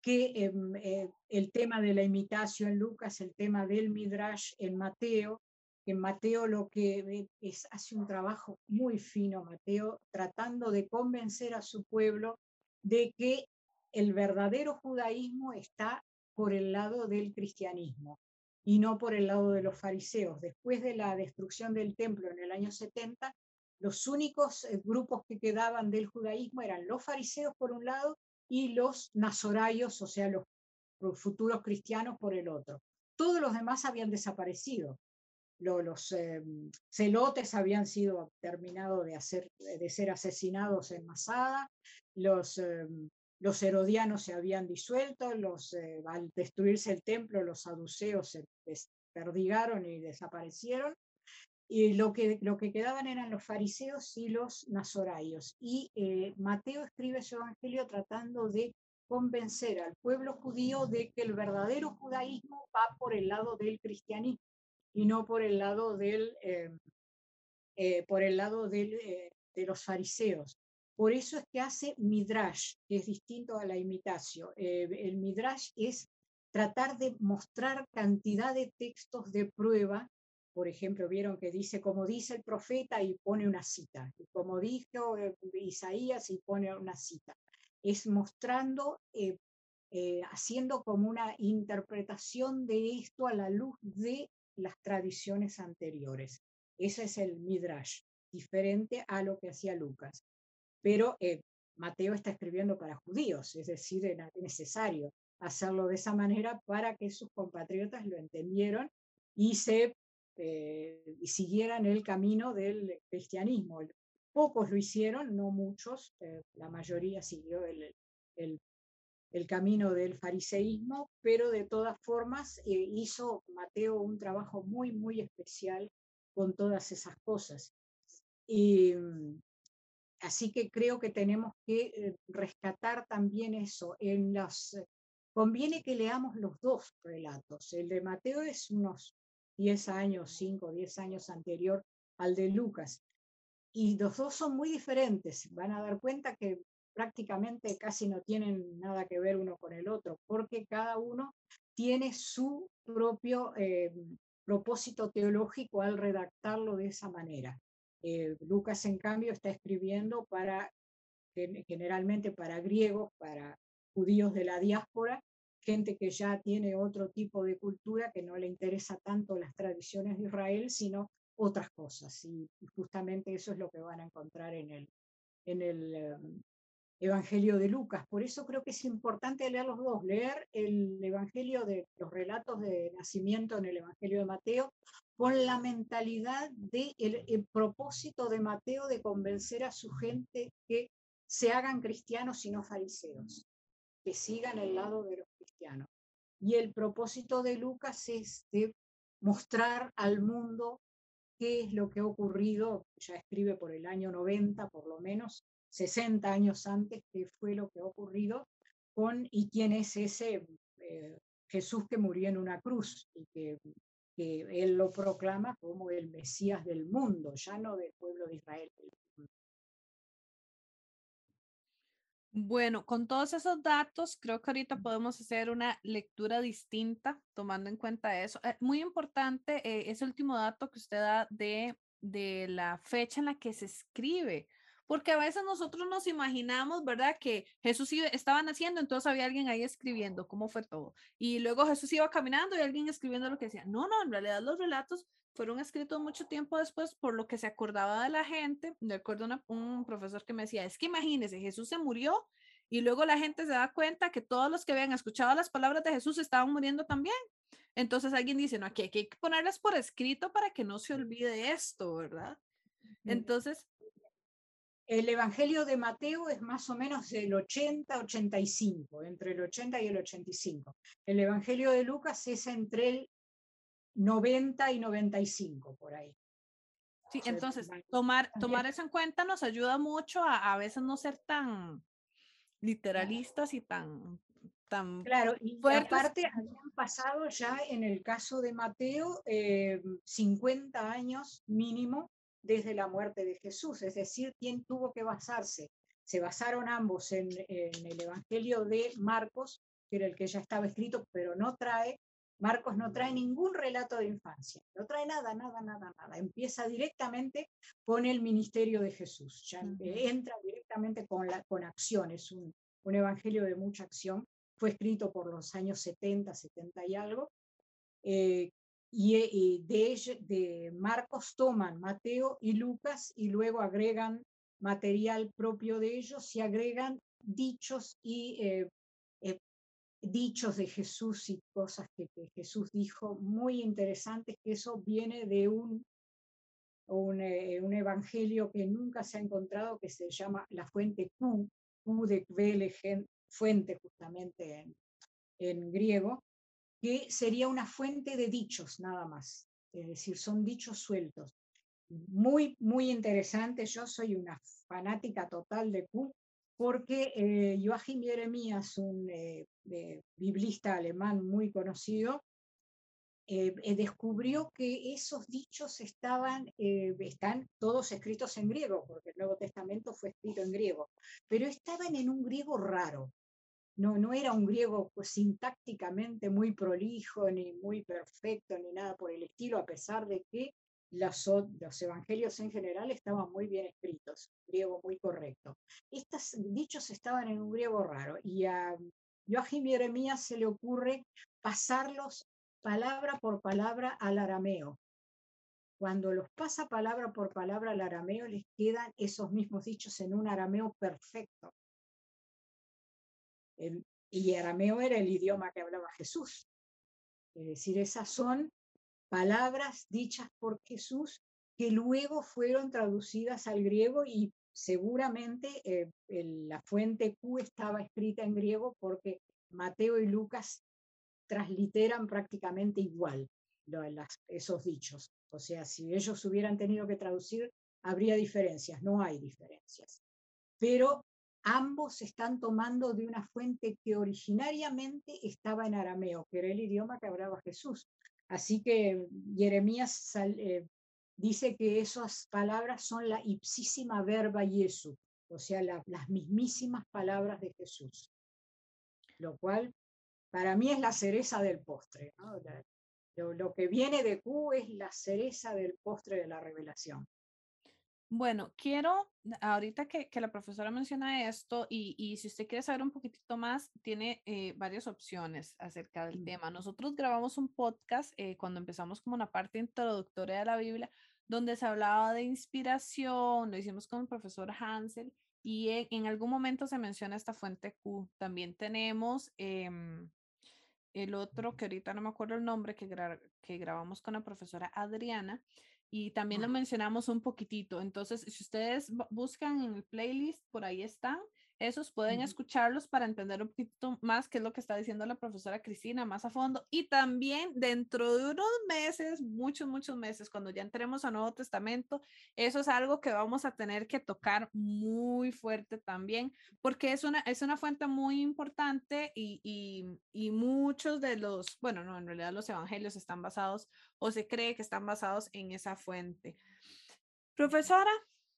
que em, eh, el tema de la imitación en Lucas, el tema del Midrash en Mateo, en Mateo lo que es, hace un trabajo muy fino, Mateo, tratando de convencer a su pueblo de que el verdadero judaísmo está por el lado del cristianismo y no por el lado de los fariseos. Después de la destrucción del templo en el año 70, los únicos eh, grupos que quedaban del judaísmo eran los fariseos por un lado y los nazorayos, o sea, los futuros cristianos por el otro. Todos los demás habían desaparecido los eh, celotes habían sido terminados de, ser asesinados en Masada, los, eh, los herodianos se habían disuelto, los, eh, al destruirse el templo los saduceos se desperdigaron y desaparecieron, y lo que, lo que quedaban eran los fariseos y los nazoraios. Y Mateo escribe su evangelio tratando de convencer al pueblo judío de que el verdadero judaísmo va por el lado del cristianismo y no por el lado del, eh, eh, por el lado del, eh, de los fariseos. Por eso es que hace midrash, que es distinto a la imitación. el midrash es tratar de mostrar cantidad de textos de prueba. Por ejemplo, vieron que dice como dice el profeta y pone una cita, y como dijo Isaías y pone una cita. Es mostrando haciendo como una interpretación de esto a la luz de las tradiciones anteriores. Ese es el Midrash, diferente a lo que hacía Lucas. Pero eh, Mateo está escribiendo para judíos, es decir, era necesario hacerlo de esa manera para que sus compatriotas lo entendieran y se eh, siguieran el camino del cristianismo. Pocos lo hicieron, no muchos, eh, la mayoría siguió el, el camino del fariseísmo, pero de todas formas eh, hizo Mateo un trabajo muy, muy especial con todas esas cosas. Y, mm, así que creo que tenemos que eh, rescatar también eso. En las, conviene que leamos los dos relatos. El de Mateo es unos 10 años, 5 o 10 años anterior al de Lucas. Y los dos son muy diferentes. Van a dar cuenta que prácticamente casi no tienen nada que ver uno con el otro, porque cada uno tiene su propio eh, propósito teológico al redactarlo de esa manera. Eh, Lucas, en cambio, está escribiendo para, generalmente para griegos, para judíos de la diáspora, gente que ya tiene otro tipo de cultura, que no le interesa tanto las tradiciones de Israel, sino otras cosas. Y justamente eso es lo que van a encontrar en el, en el, em, Evangelio de Lucas. Por eso creo que es importante leer los dos, leer el, Evangelio de los relatos de nacimiento en el Evangelio de Mateo con la mentalidad del de el propósito de Mateo de convencer a su gente que se hagan cristianos y no fariseos, que sigan el lado de los Y el propósito de Lucas es de mostrar al mundo qué es lo que ha ocurrido, ya escribe por el año 90, por lo menos 60 años antes, qué fue lo que ha ocurrido con y quién es ese eh, Jesús que murió en una cruz y que, él lo proclama como el Mesías del mundo, ya no del pueblo de Israel. Bueno, con todos esos datos, creo que ahorita podemos hacer una lectura distinta tomando en cuenta eso. Eh, muy importante eh, ese último dato que usted da de, de la fecha en la que se escribe porque a veces nosotros nos imaginamos, ¿verdad? Que Jesús iba, estaba naciendo, entonces había alguien ahí escribiendo cómo fue todo. Y luego Jesús iba caminando y alguien escribiendo lo que decía. No, no, en realidad los relatos fueron escritos mucho tiempo después por lo que se acordaba de la gente. Me acuerdo una, un profesor que me decía, es que imagínese, Jesús se murió y luego la gente se da cuenta que todos los que habían escuchado las palabras de Jesús estaban muriendo también. Entonces alguien dice, no, aquí hay que ponerlas por escrito para que no se olvide esto, ¿verdad? Entonces, el Evangelio de Mateo es más o menos del 80-85, entre el 80 y el 85. El Evangelio de Lucas es entre el 90 y 95, por ahí. Sí, entonces tomar, tomar eso en cuenta nos ayuda mucho a a veces no ser tan literalistas y tan, tan Claro, y aparte habían pasado ya en el caso de Mateo 50 eh, años mínimo desde la muerte de Jesús, es decir, ¿quién tuvo que basarse? Se basaron ambos en, el Evangelio de Marcos, que era el que ya estaba escrito, pero no trae, Marcos no trae ningún relato de infancia, no trae nada, nada, nada, nada. Empieza directamente con el ministerio de Jesús, ya entra directamente con, la, con acción, es un, un evangelio de mucha acción, fue escrito por los años 70, 70 y algo, eh, y, de, de Marcos toman Mateo y Lucas y luego agregan material propio de ellos y agregan dichos y eh, eh, dichos de Jesús y cosas que, Jesús dijo muy interesantes, que eso viene de un, un, evangelio que nunca se ha encontrado, que se llama la fuente Q, Q de fuente justamente en, en griego, que sería una fuente de dichos nada más, es decir, son dichos sueltos. Muy, muy interesante, yo soy una fanática total de Q, porque eh, Joachim Jeremías, un eh, biblista alemán muy conocido, eh, descubrió que esos dichos estaban, están todos escritos en griego, porque el Nuevo Testamento fue escrito en griego, pero estaban en un griego raro no, no era un griego pues, sintácticamente muy prolijo, ni muy perfecto, ni nada por el estilo, a pesar de que los, evangelios en general estaban muy bien escritos, griego muy correcto. Estos dichos estaban en un griego raro y a Joachim Jeremías se le ocurre pasarlos palabra por palabra al arameo. Cuando los pasa palabra por palabra al arameo, les quedan esos mismos dichos en un arameo perfecto y arameo era el idioma que hablaba Jesús. Es decir, esas son palabras dichas por Jesús que luego fueron traducidas al griego y seguramente eh, la fuente Q estaba escrita en griego porque Mateo y Lucas transliteran prácticamente igual esos dichos. O sea, si ellos hubieran tenido que traducir, habría diferencias, no hay diferencias. Pero ambos están tomando de una fuente que originariamente estaba en arameo, que era el idioma que hablaba Jesús. Así que Jeremías eh, dice que esas palabras son la ipsísima verba Jesu, o sea, las mismísimas palabras de Jesús. Lo cual para mí es la cereza del postre. lo, que viene de Q es la cereza del postre de la revelación. Bueno, quiero, ahorita que, la profesora menciona esto y, si usted quiere saber un poquitito más, tiene eh, varias opciones acerca del tema. Nosotros grabamos un podcast eh, cuando empezamos como una parte introductoria de la Biblia, donde se hablaba de inspiración, lo hicimos con el profesor Hansel y en, algún momento se menciona esta fuente Q. También tenemos... Em, el otro que ahorita no me acuerdo el nombre, que, que grabamos con la profesora Adriana, y también lo mencionamos un poquitito. Entonces, si ustedes buscan en el playlist, por ahí están. Esos pueden escucharlos para entender un poquito más qué es lo que está diciendo la profesora Cristina más a fondo. Y también dentro de unos meses, muchos, muchos meses, cuando ya entremos a Nuevo Testamento, eso es algo que vamos a tener que tocar muy fuerte también, porque es una, es una fuente muy importante y, y, y muchos de los, bueno, no, en realidad los evangelios están basados o se cree que están basados en esa fuente. Profesora,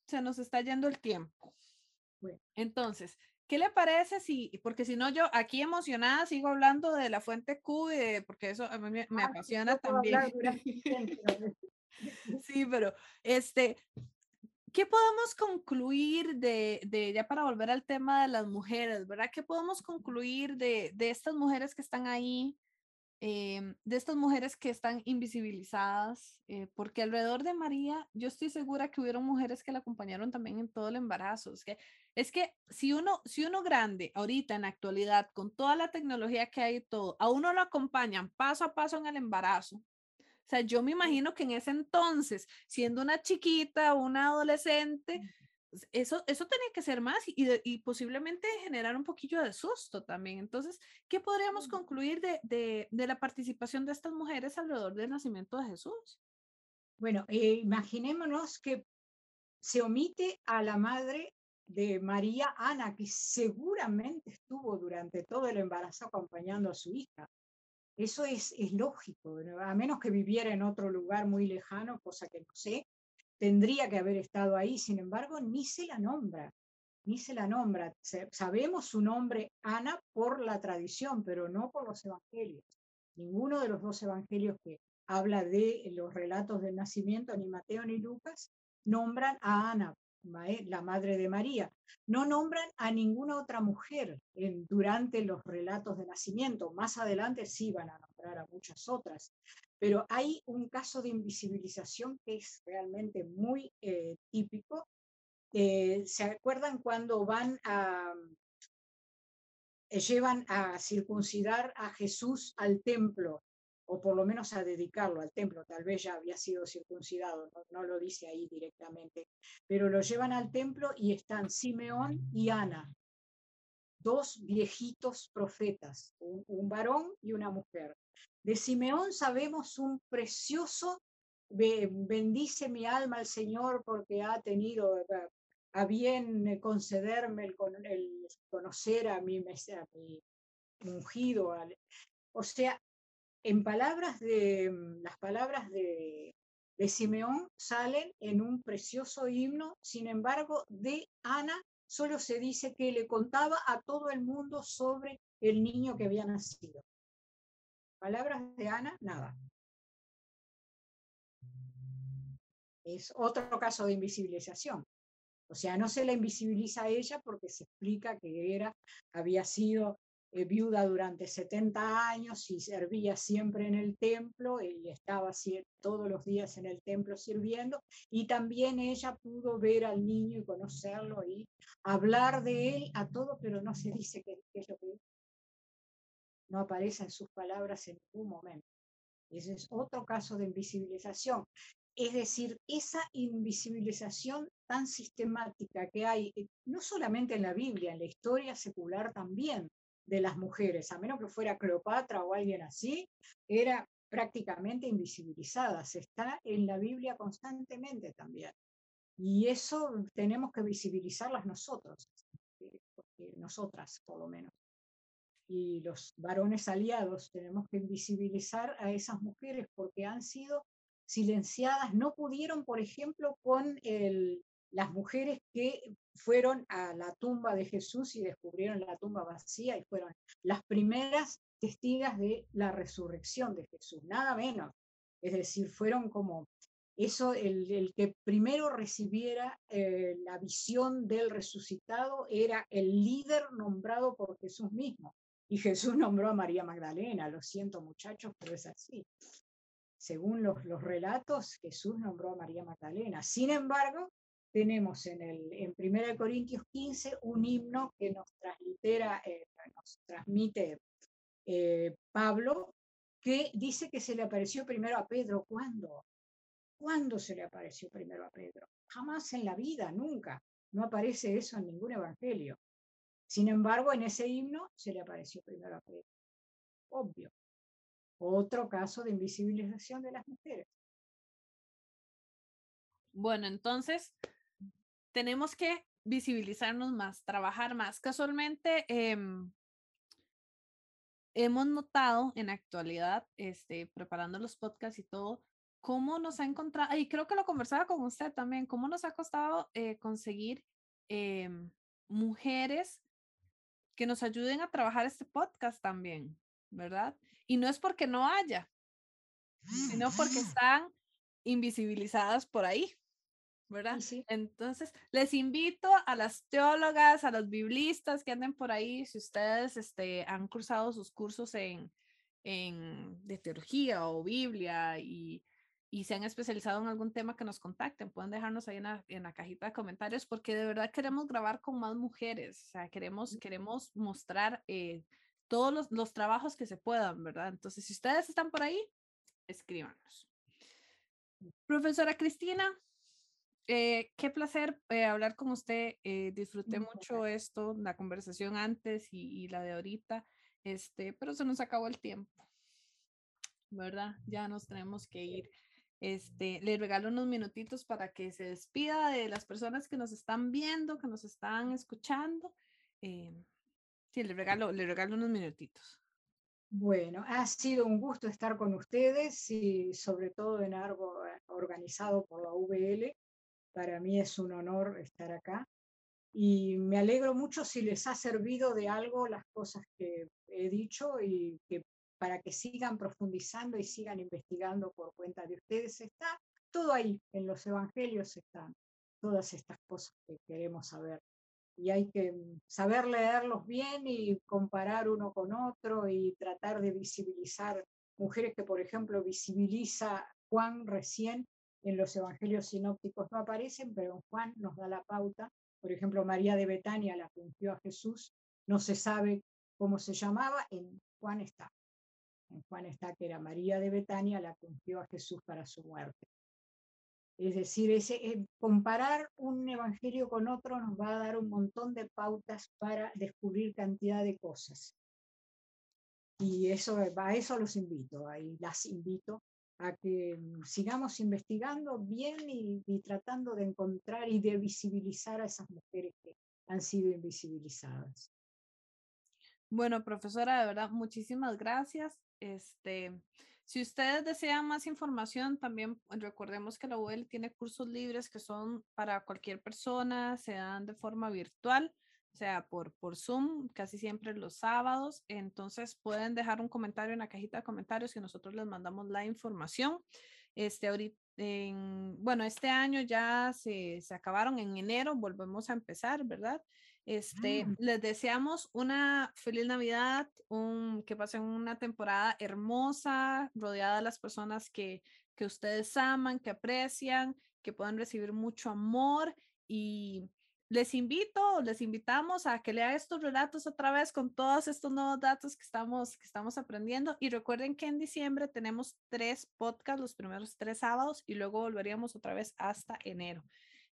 se nos está yendo el tiempo. Entonces, ¿qué le parece si, porque si no yo aquí emocionada sigo hablando de la fuente Q, y porque eso a mí me, me apasiona también. sí, pero este, ¿qué podemos concluir de, de, ya para volver al tema de las mujeres, ¿verdad? ¿Qué podemos concluir de, de estas mujeres que están ahí Em, de estas mujeres que están invisibilizadas, eh, porque alrededor de María, yo estoy segura que hubieron mujeres que la acompañaron también en todo el embarazo. Es que, es que si, uno, si uno grande, ahorita en la actualidad, con toda la tecnología que hay y todo, a uno lo acompañan paso a paso en el embarazo. O sea, yo me imagino que en ese entonces, siendo una chiquita, una adolescente, eso, eso tenía que ser más y, y, posiblemente generar un poquillo de susto también. Entonces, ¿qué podríamos concluir de, de, de, la participación de estas mujeres alrededor del nacimiento de Jesús? Bueno, eh, imaginémonos que se omite a la madre de María Ana, que seguramente estuvo durante todo el embarazo acompañando a su hija. Eso es, es lógico, a menos que viviera en otro lugar muy lejano, cosa que no sé, tendría que haber estado ahí, sin embargo, ni se la nombra, ni se la nombra. Sabemos su nombre Ana por la tradición, pero no por los evangelios. Ninguno de los dos evangelios que habla de los relatos del nacimiento, ni Mateo ni Lucas, nombran a Ana, la madre de María. No nombran a ninguna otra mujer durante los relatos de nacimiento. Más adelante sí van a nombrar a muchas otras. Pero hay un caso de invisibilización que es realmente muy eh, típico. Eh, ¿Se acuerdan cuando van a, eh, llevan a circuncidar a Jesús al templo, o por lo menos a dedicarlo al templo, tal vez ya había sido circuncidado, no, lo dice ahí directamente, pero lo llevan al templo y están Simeón y Ana, dos viejitos profetas, un varón y una mujer. De Simeón sabemos un precioso, bendice mi alma al Señor porque ha tenido eh, a bien concederme el, conocer a mi, a mi ungido. O sea, en palabras de, las palabras de, de Simeón salen en un precioso himno, sin embargo, de Ana solo se dice que le contaba a todo el mundo sobre el niño que había nacido. Palabras de Ana, nada. Es otro caso de invisibilización. O sea, no se la invisibiliza a ella porque se explica que era, había sido eh, viuda durante 70 años y servía siempre en el templo y estaba todos los días en el templo sirviendo. Y también ella pudo ver al niño y conocerlo y hablar de él a todo, pero no se dice qué es lo que no aparece en sus palabras en ningún momento. Ese es otro caso de invisibilización. Es decir, esa invisibilización tan sistemática que hay, eh, no solamente en la Biblia, en la historia secular también de las mujeres, a menos que fuera Cleopatra o alguien así, era prácticamente invisibilizada. Se está en la Biblia constantemente también. Y eso tenemos que visibilizarlas nosotros, eh, nosotras por lo menos y los varones aliados tenemos que invisibilizar a esas mujeres porque han sido silenciadas, no pudieron, por ejemplo, con el, las mujeres que fueron a la tumba de Jesús y descubrieron la tumba vacía y fueron las primeras testigas de la resurrección de Jesús, nada menos. Es decir, fueron como eso, el, el que primero recibiera eh, la visión del resucitado era el líder nombrado por Jesús mismo. Y Jesús nombró a María Magdalena, lo siento muchachos, pero es así. Según los, los relatos, Jesús nombró a María Magdalena. Sin embargo, tenemos en, el, en 1 Corintios 15 un himno que nos, translitera, eh, nos transmite eh, Pablo, que dice que se le apareció primero a Pedro. ¿Cuándo? ¿Cuándo se le apareció primero a Pedro? Jamás en la vida, nunca. No aparece eso en ningún evangelio. Sin embargo, en ese himno se le apareció primero a Pedro. Obvio. Otro caso de invisibilización de las mujeres. Bueno, entonces tenemos que visibilizarnos más, trabajar más. Casualmente, em, hemos notado en actualidad, este, preparando los podcasts y todo, cómo nos ha encontrado, y creo que lo conversaba con usted también, cómo nos ha costado eh, conseguir em, mujeres que nos ayuden a trabajar este podcast también, ¿verdad? Y no es porque no haya, sino porque están invisibilizadas por ahí. ¿Verdad? Entonces, les invito a las teólogas, a los biblistas que anden por ahí, si ustedes este, han cursado sus cursos en, en, de teología o Biblia y, y se han especializado en algún tema que nos contacten, pueden dejarnos ahí en la, en la, cajita de comentarios porque de verdad queremos grabar con más mujeres, o sea, queremos, queremos mostrar eh, todos los, los trabajos que se puedan, ¿verdad? Entonces, si ustedes están por ahí, escríbanos. Profesora Cristina, eh, qué placer eh, hablar con usted. Eh, disfruté mucho esto, la conversación antes y, la de ahorita, este, pero se nos acabó el tiempo, ¿verdad? Ya nos tenemos que ir. Este, le regalo unos minutitos para que se despida de las personas que nos están viendo, que nos están escuchando. sí, le regalo, le regalo unos minutitos. Bueno, ha sido un gusto estar con ustedes y sobre todo en algo organizado por la VL. Para mí es un honor estar acá y me alegro mucho si les ha servido de algo las cosas que he dicho y que para que sigan profundizando y sigan investigando por cuenta de ustedes. Está todo ahí, en los evangelios están todas estas cosas que queremos saber. Y hay que saber leerlos bien y comparar uno con otro y tratar de visibilizar mujeres que, por ejemplo, visibiliza Juan recién en los evangelios sinópticos no aparecen, pero Juan nos da la pauta. Por ejemplo, María de Betania, la ungió a Jesús, no se sabe cómo se llamaba, en Juan está. En Juan está que era María de Betania la ungió a Jesús para su muerte. Es decir, eh, comparar un evangelio con otro nos va a dar un montón de pautas para descubrir cantidad de cosas. Y eso, a eso los invito, ahí las invito a que mm, sigamos investigando bien y, tratando de encontrar y de visibilizar a esas mujeres que han sido invisibilizadas. Bueno, profesora, de verdad, muchísimas gracias. Este, si ustedes desean más información, también recordemos que la UL tiene cursos libres que son para cualquier persona, se dan de forma virtual o sea, por, por Zoom, casi siempre los sábados. Entonces pueden dejar un comentario en la cajita de comentarios y nosotros les mandamos la información. Este, ahorita, en, bueno, este año ya se, se acabaron en enero, volvemos a empezar, ¿verdad? Este, ah. les deseamos una feliz Navidad, un, que pasen una temporada hermosa, rodeada de las personas que, que ustedes aman, que aprecian, que puedan recibir mucho amor y les invito, les invitamos a que lea estos relatos otra vez con todos estos nuevos datos que estamos, que estamos aprendiendo. Y recuerden que en diciembre tenemos tres podcasts, los primeros tres sábados, y luego volveríamos otra vez hasta enero.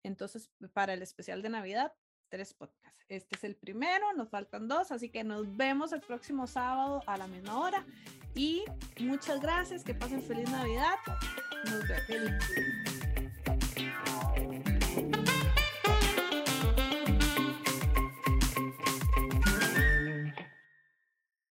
Entonces, para el especial de Navidad, tres podcasts. Este es el primero, nos faltan dos, así que nos vemos el próximo sábado a la misma hora. Y muchas gracias, que pasen feliz Navidad. Nos vemos.